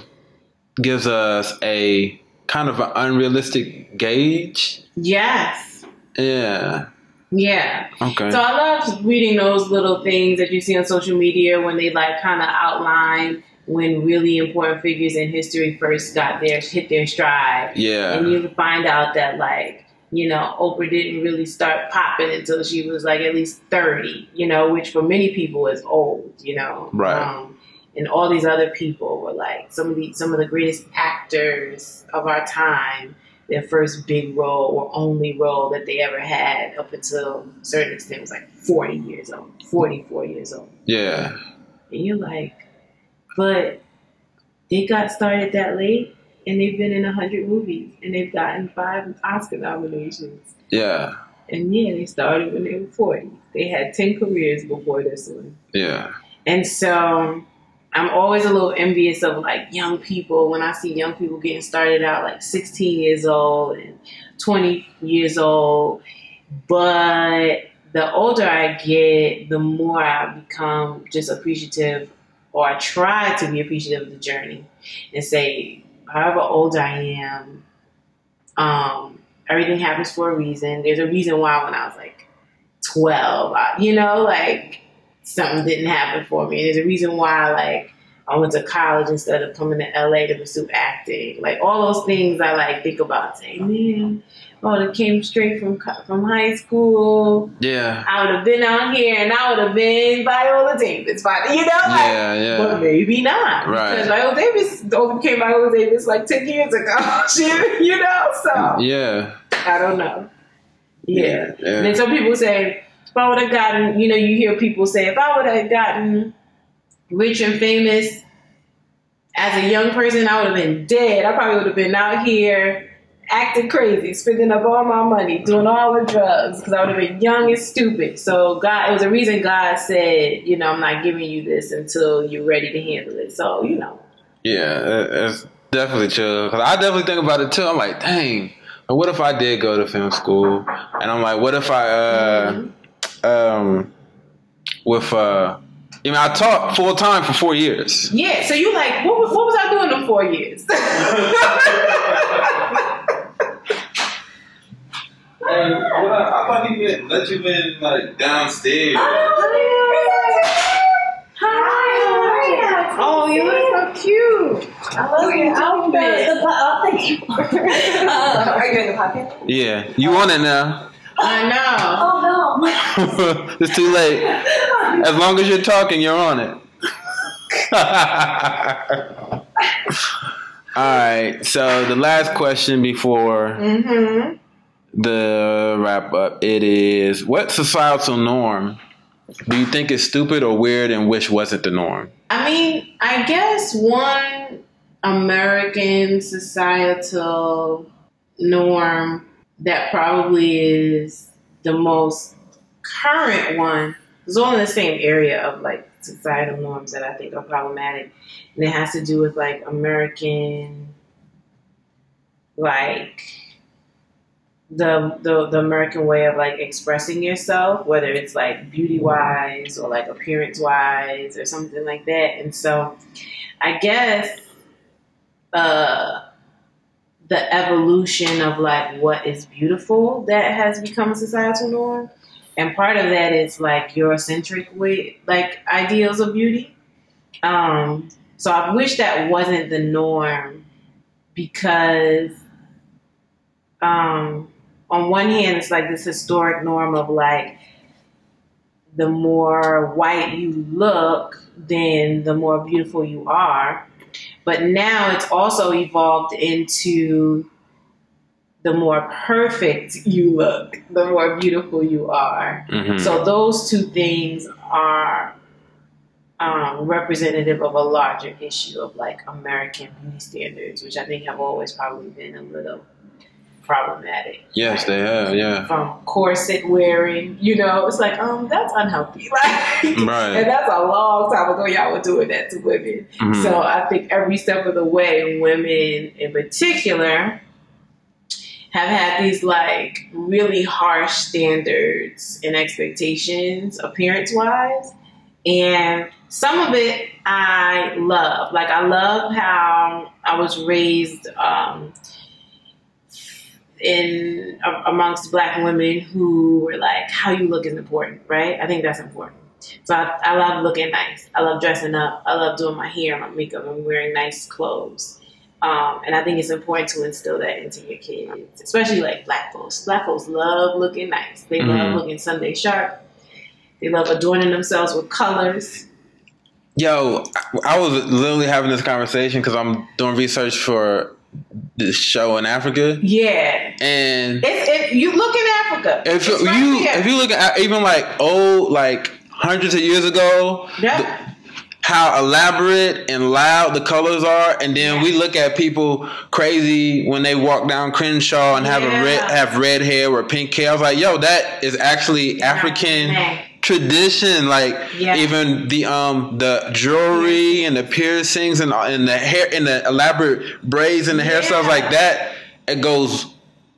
gives us a kind of an unrealistic gauge. Yes. Yeah. Yeah. Okay. So I love reading those little things that you see on social media when they like kind of outline when really important figures in history first got their hit their stride, Yeah. and you find out that like you know Oprah didn't really start popping until she was like at least thirty, you know, which for many people is old, you know, Right. Um, and all these other people were like some of the some of the greatest actors of our time their first big role or only role that they ever had up until a certain extent was like 40 years old, 44 years old. Yeah. And you're like, but they got started that late and they've been in a 100 movies and they've gotten five Oscar nominations. Yeah. And yeah, they started when they were 40. They had 10 careers before this one. Yeah. And so I'm always a little envious of like young people when I see young people getting started out like 16 years old and 20 years old. But the older I get, the more I become just appreciative or I try to be appreciative of the journey and say, however old I am, um, everything happens for a reason. There's a reason why when I was like 12, I, you know, like something didn't happen for me. There's a reason why, like, I went to college instead of coming to LA to pursue acting. Like all those things, I like think about. Saying, man, oh, have came straight from from high school. Yeah. I would have been out here, and I would have been Viola Davis. But you know, like, Yeah. but Yeah. maybe not. Right. Because Viola Davis only became Viola Davis like ten years ago. You know. So Yeah. I don't know. Yeah. Yeah. And then some people say, if I would have gotten, you know, you hear people say, if I would have gotten rich and famous as a young person, I would have been dead. I probably would have been out here acting crazy, spending up all my money, doing all the drugs because I would have been young and stupid. So God, it was a reason God said, you know, I'm not giving you this until you're ready to handle it. So you know, Yeah, it's definitely chill. 'Cause I definitely think about it too. I'm like, dang, what if I did go to film school? And I'm like, what if I, uh, um, with, uh, You know, I taught full time for four years. yeah. So you like, what was what was I doing in four years? And what I, I thought he meant let you in like downstairs. Hi, oh, you look so cute. I love your outfit. Oh, thank you. uh, are you in the pocket? Yeah, you want it now? I know. Oh no. it's too late. As long as you're talking, you're on it. All right. So the last question before Mm-hmm. The wrap up, uh, it is: What societal norm do you think is stupid or weird and wish wasn't the norm? I mean, I guess one American societal norm that probably is the most current one is all in the same area of like societal norms that I think are problematic. And it has to do with like American, like, the, the the American way of like expressing yourself, whether it's like beauty wise or like appearance wise or something like that. And so I guess uh the evolution of like what is beautiful that has become a societal norm. And part of that is like Eurocentric way like ideals of beauty. Um so I wish that wasn't the norm because um on one hand, it's like this historic norm of like the more white you look, then the more beautiful you are. But now it's also evolved into the more perfect you look, the more beautiful you are. Mhm. So those two things are um, representative of a larger issue of like American beauty standards, which I think have always probably been a little problematic yes, they have. Yeah. from corset wearing. You know, it's like, um, that's unhealthy. Like, Right. and that's a long time ago. Y'all were doing that to women. Mhm. So I think every step of the way, women in particular have had these like really harsh standards and expectations, appearance wise, and some of it I love. Like I love how I was raised. Um, in a- amongst black women who were like, how you look is important, right? I think that's important. So I, I love looking nice. I love dressing up. I love doing my hair, my makeup, and wearing nice clothes. Um, and I think it's important to instill that into your kids, especially like black folks. Black folks love looking nice. They Mhm. love looking Sunday sharp. They love adorning themselves with colors. Yo, I was literally having this conversation because I'm doing research for this show in Africa, Yeah, and it's it, you look in Africa. if It's right you if you look at even like old like hundreds of years ago, Yep. how elaborate and loud the colors are, and then we look at people crazy when they walk down Crenshaw and have a red have red hair or pink hair. I was like, yo, that is actually African Yeah. Tradition. Like Yeah. even the um the jewelry and the piercings and and the hair and the elaborate braids and the hairstyles like that. It goes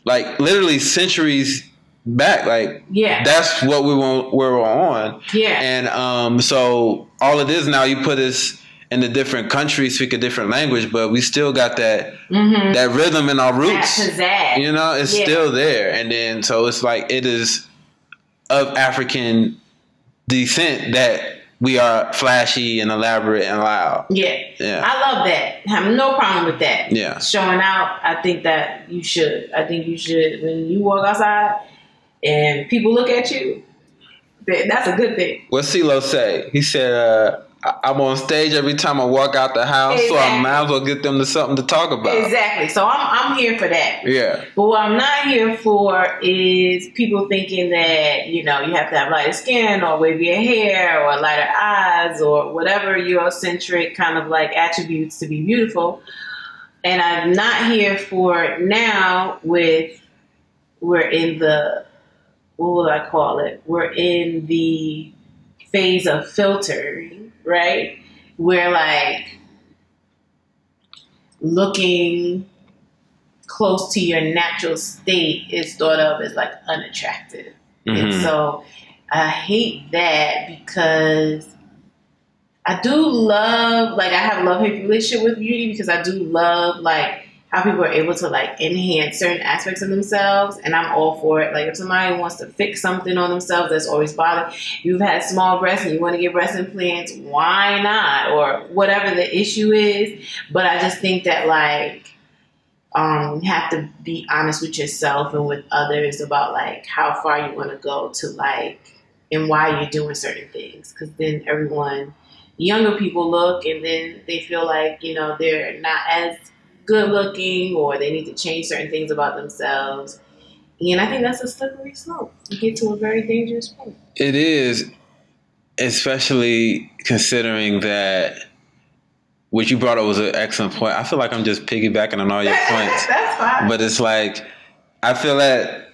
like literally centuries back. Like Yeah. that's what we want. where We're on. Yeah. And um, so all it is now, you put us in a different country, speak a different language, but we still got that Mhm. that rhythm in our roots. You know, it's Yeah. still there. And then so it's like it is of African descent that we are flashy and elaborate and loud. Yeah. Yeah. I love that. I Have no problem with that. Yeah. Showing out, I think that you should. I think you should when you walk outside and people look at you, that's a good thing. What CeeLo say? He said, uh, I'm on stage every time I walk out the house, so I might as well get them to something to talk about. Exactly. So I'm I'm here for that. Yeah. But what I'm not here for is people thinking that, you know, you have to have lighter skin or wavier hair or lighter eyes or whatever Eurocentric kind of like attributes to be beautiful. and I'm not here for now. With we're in the what will I call it? We're in the phase of filtering, right? Where like looking close to your natural state is thought of as like unattractive. And Mhm. so I hate that because I do love, like, I have a love hate relationship with beauty because I do love, like, how people are able to, like, enhance certain aspects of themselves. And I'm all for it. Like, if somebody wants to fix something on themselves that's always bothered, you've had small breasts and you want to get breast implants, why not? Or whatever the issue is. But I just think that, like, um, you have to be honest with yourself and with others about like how far you want to go to like and why you're doing certain things because then everyone younger people look and then they feel like you know they're not as good looking or they need to change certain things about themselves and i think that's a slippery slope you get to a very dangerous point It is, especially considering that what you brought up was an excellent point. I feel like I'm just piggybacking on all your points, that's fine but it's like I feel that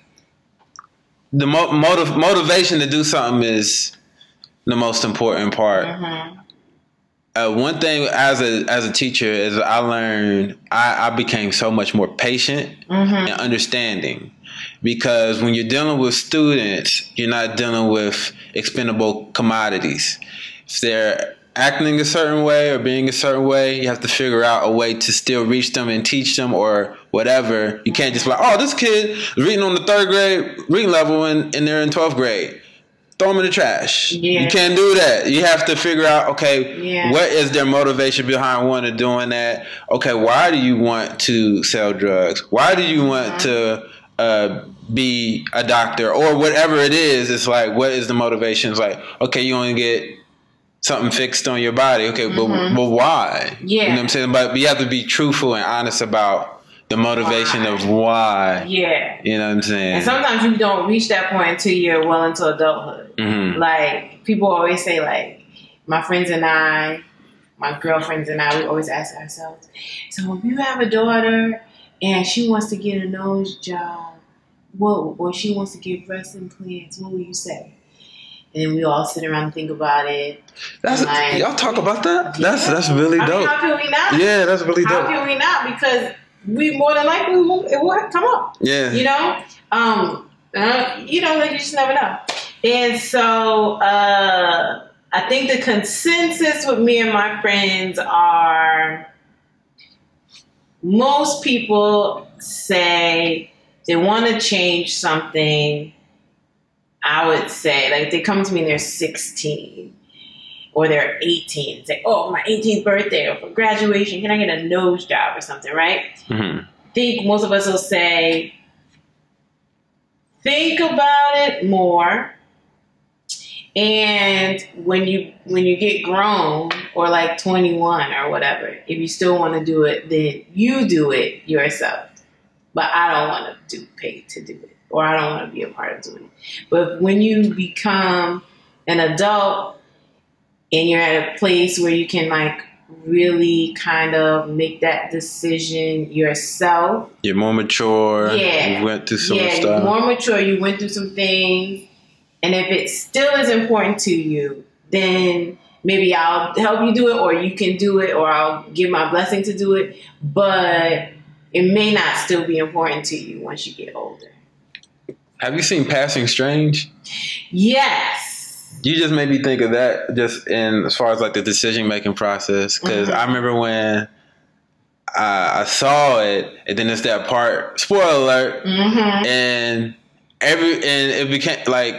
the mo- motiv- motivation to do something is the most important part. Mhm. Uh, one thing as a as a teacher is I learned I, I became so much more patient Mhm. and understanding because when you're dealing with students, you're not dealing with expendable commodities. If they're acting a certain way or being a certain way, you have to figure out a way to still reach them and teach them or whatever. You can't just be like, oh, this kid is reading on the third grade reading level and, and they're in 12th grade. Throw them in the trash. Yeah. You can't do that. You have to figure out, okay, Yeah. what is their motivation behind wanting doing that? Okay, why do you want to sell drugs? Why do you want to uh, be a doctor or whatever it is? It's like, what is the motivation? It's like, okay, you want to get something fixed on your body. Okay, but, but why? Yeah. You know what I'm saying? But you have to be truthful and honest about the motivation Why? of why. yeah You know what I'm saying? and sometimes you don't reach that point until you're well into adulthood Mhm. Like people always say, like my friends and I, my girlfriends and I, we always ask ourselves, so if you have a daughter and she wants to get a nose job, what or she wants to get breast implants, what will you say? And then we all sit around and think about it. That's Like- y'all talk about that. That's that's really I mean, dope. how can we not? Yeah, that's really dope. How dope. can we not? Because we more than likely will, it will come up. Yeah. you know? Um uh, you know like you just never know. And so uh i think the consensus with me and my friends are most people say they want to change something i would say like they come to me and they're 16 or they're 18 say oh my 18th birthday or for graduation can i get a nose job or something right Mhm. think most of us will say, think about it more. And when you when you get grown or like 21 or whatever, if you still want to do it, then you do it yourself. But I don't want to do pay to do it, or I don't want to be a part of doing it. But when you become an adult and you're at a place where you can like really kind of make that decision yourself. You're more mature. Yeah. You went through some yeah, stuff. more mature, you went through some things, and if it still is important to you, then maybe I'll help you do it, or you can do it, or I'll give my blessing to do it. But it may not still be important to you once you get older. Have you seen Passing Strange? Yes. You just made me think of that just in as far as like the decision making process. because Mhm. I remember when I, I saw it, and then it's that part. Spoiler alert! Mm-hmm. And every and it became like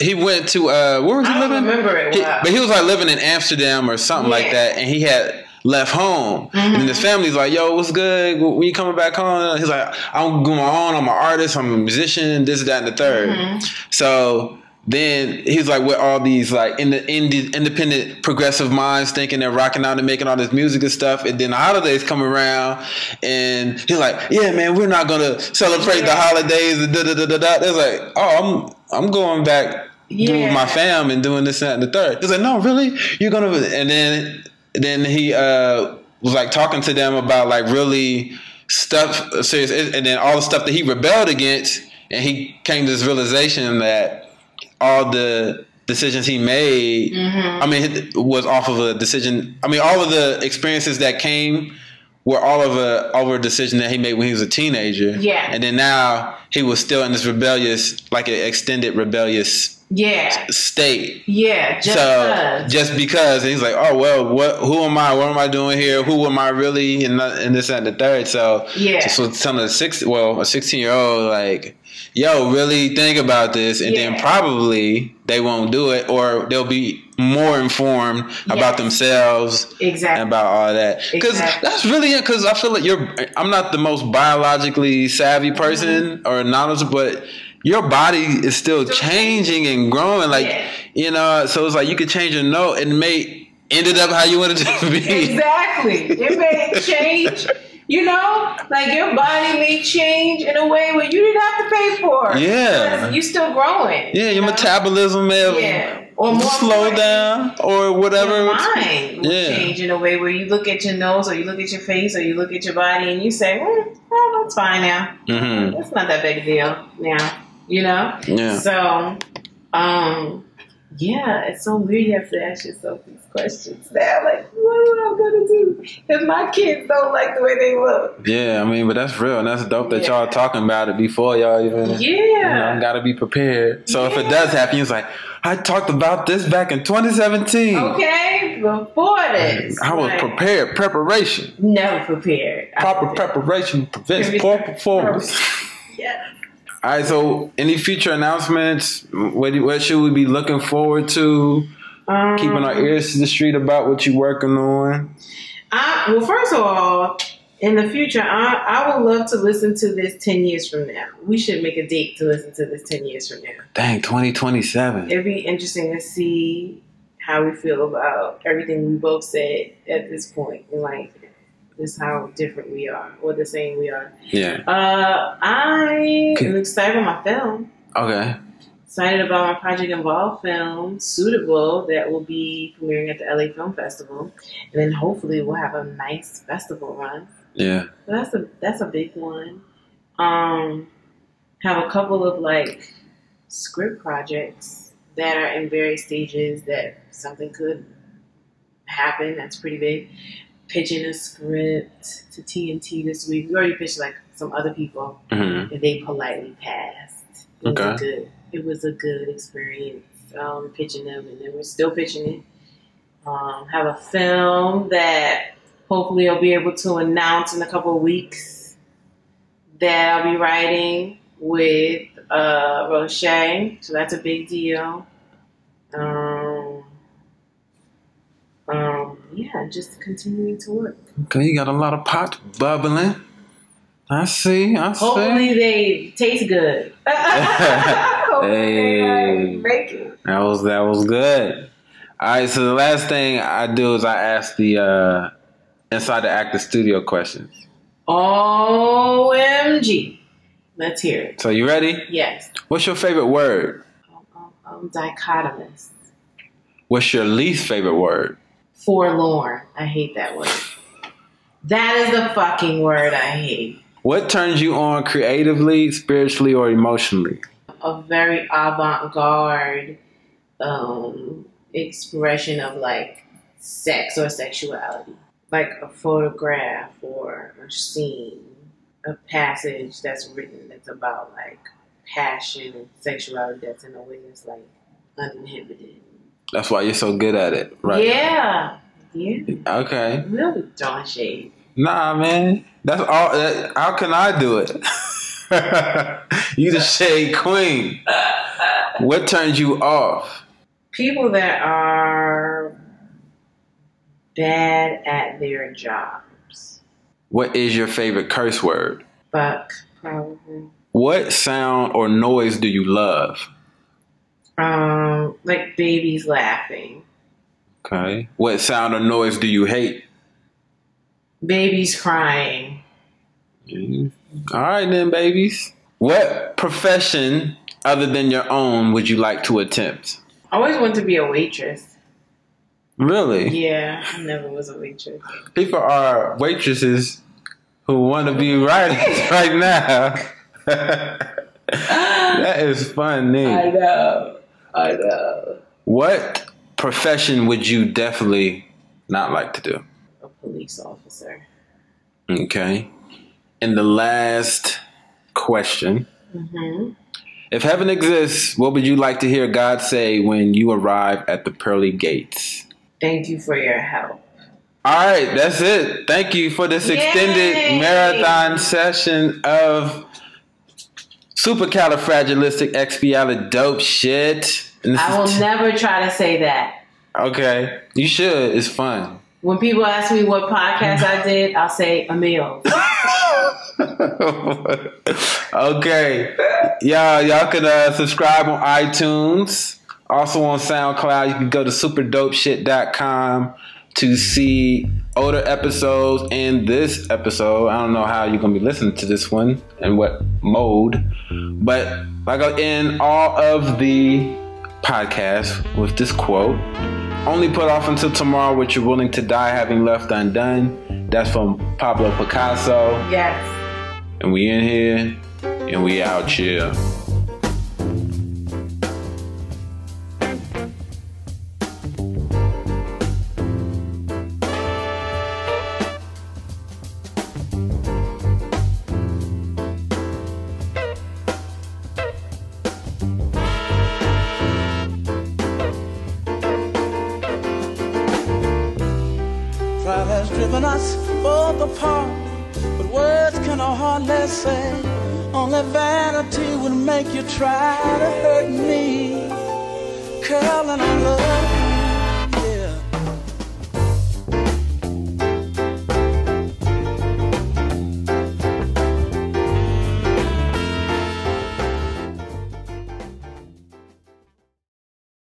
he went to uh where was he I living? remember it He- but he was like living in Amsterdam or something like that, and he had left home. And his family's like, "Yo, what's good? When you coming back home?" He's like, "I'm going on. I'm an artist. I'm a musician. This, that, and the 3rd So then he's like with all these like in the indie, independent progressive minds thinking they're rocking out and making all this music and stuff. And then the holidays come around and he's like yeah man we're not gonna celebrate the holidays and da da da da da. It's like oh I'm I'm going back doing with my fam and doing this and that and the third. It's like no really? You're gonna and then then he uh was like talking to them about like really stuff serious, and then all the stuff that he rebelled against, and he came to this realization that all the decisions he made, mm-hmm. I mean, it was off of a decision. I mean, all of the experiences that came were all of a over a decision that he made when he was a teenager. Yeah. and then now he was still in this rebellious, like an extended rebellious Yeah, state. yeah. Just so 'cause. just because and he's like, oh well, what? Who am I? What am I doing here? Who am I really? And, and this and the third. So Yeah. so telling a six, well, a sixteen year old like, yo, really think about this, and then probably they won't do it, or they'll be more informed about themselves exactly. about all that. Because Exactly. that's really it. Because I feel like you're. I'm not the most biologically savvy mm-hmm. person or knowledgeable, but your body is still changing and growing. Like Yeah. you know, so it's like you could change your note and may ended up how you wanted it to be. Exactly. It may change. You know, like your body may change in a way where you didn't have to pay for. it. Yeah. Because you still growing. Yeah, you your know? metabolism may have Yeah. Or more slowed important, down or whatever. Your mind will Yeah. change in a way where you look at your nose or you look at your face or you look at your body and you say, well, well that's fine now. hmm It's not that big a deal now. You know? Yeah. So, um, yeah, it's so weird you have to ask yourself these questions now. Like, what am I gonna do? Because my kids don't like the way they look. Yeah, I mean, but that's real, and that's dope that Yeah. y'all talking about it before y'all even. You Yeah. know, gotta be prepared. So if it does happen, it's like I talked about this back in 2017. Okay, before this, I was like, prepared. Preparation, Never prepared. Proper preparation prevents poor poor performance. Yeah. All right. So, any future announcements? What, what should we be looking forward to? Um, Keeping our ears to the street about what you're working on. I, well, first of all, in the future, I, I would love to listen to this 10 years from now. We should make a date to listen to this 10 years from now. Dang, 2027. It'd be interesting to see how we feel about everything we both said at this point, and like just how different we are, or the same we are. Yeah. Uh, I am excited about my film. Okay. Excited about my Project Involve film, Suitable, that will be premiering at the LA Film Festival, and then hopefully we'll have a nice festival run. Yeah. So that's a that's a big one. Um, have a couple of like script projects that are in various stages that something could happen. That's pretty big. Pitching a script to TNT this week. We already pitched like some other people, hmm and they politely passed. It was Okay. a good. It was a good experience. Um, pitching them, and then we're still pitching it. Um, have a film that hopefully I'll be able to announce in a couple of weeks that I'll be writing with uh, Roche. So that's a big deal. Um, um, yeah, just continuing to work. Okay, you got a lot of pots bubbling. I see. I see. Hopefully they taste good. Hey. That was that was good. All right, so the last thing I do is I ask the uh, inside the actor studio questions. OMG. Let's hear it. So you ready? Yes. What's your favorite word? Um, um, um, dichotomous. What's your least favorite word? Forlorn. I hate that word. That is the fucking word I hate. What turns you on creatively, spiritually, or emotionally? A very avant garde um, expression of like sex or sexuality. Like a photograph or a scene, a passage that's written that's about like passion and sexuality that's in a way that's like uninhibited. That's why you're so good at it, right? Yeah. Yeah. Okay. Really throwing shade. Nah, man. That's all. That, how can I do it? you the shade queen. What turns you off? People that are bad at their jobs. What is your favorite curse word? Fuck, probably. What sound or noise do you love? Um, like babies laughing. Okay. What sound or noise do you hate? Babies crying. Mm. All right, then, babies. What profession other than your own would you like to attempt? I always wanted to be a waitress. Really? Yeah, I never was a waitress. People are waitresses who want to be writers right now. that is funny. I know. I know. What profession would you definitely not like to do? A police officer. Okay. And the last question. hmm If heaven exists, what would you like to hear God say when you arrive at the pearly gates? Thank you for your help. All right, that's it. Thank you for this extended marathon session of supercalifragilisticexpialidocious dope shit. I will t- never try to say that. okay, you should. It's fun. When people ask me what podcast I did, I'll say Emil. okay, y'all, y'all can uh, subscribe on iTunes. Also on SoundCloud, you can go to superdopeshit.com to see older episodes and this episode. I don't know how you're gonna be listening to this one and what mode, but like I end all of the podcasts with this quote. Only put off until tomorrow what you're willing to die having left undone. That's from Pablo Picasso. Yes. And we in here and we out here.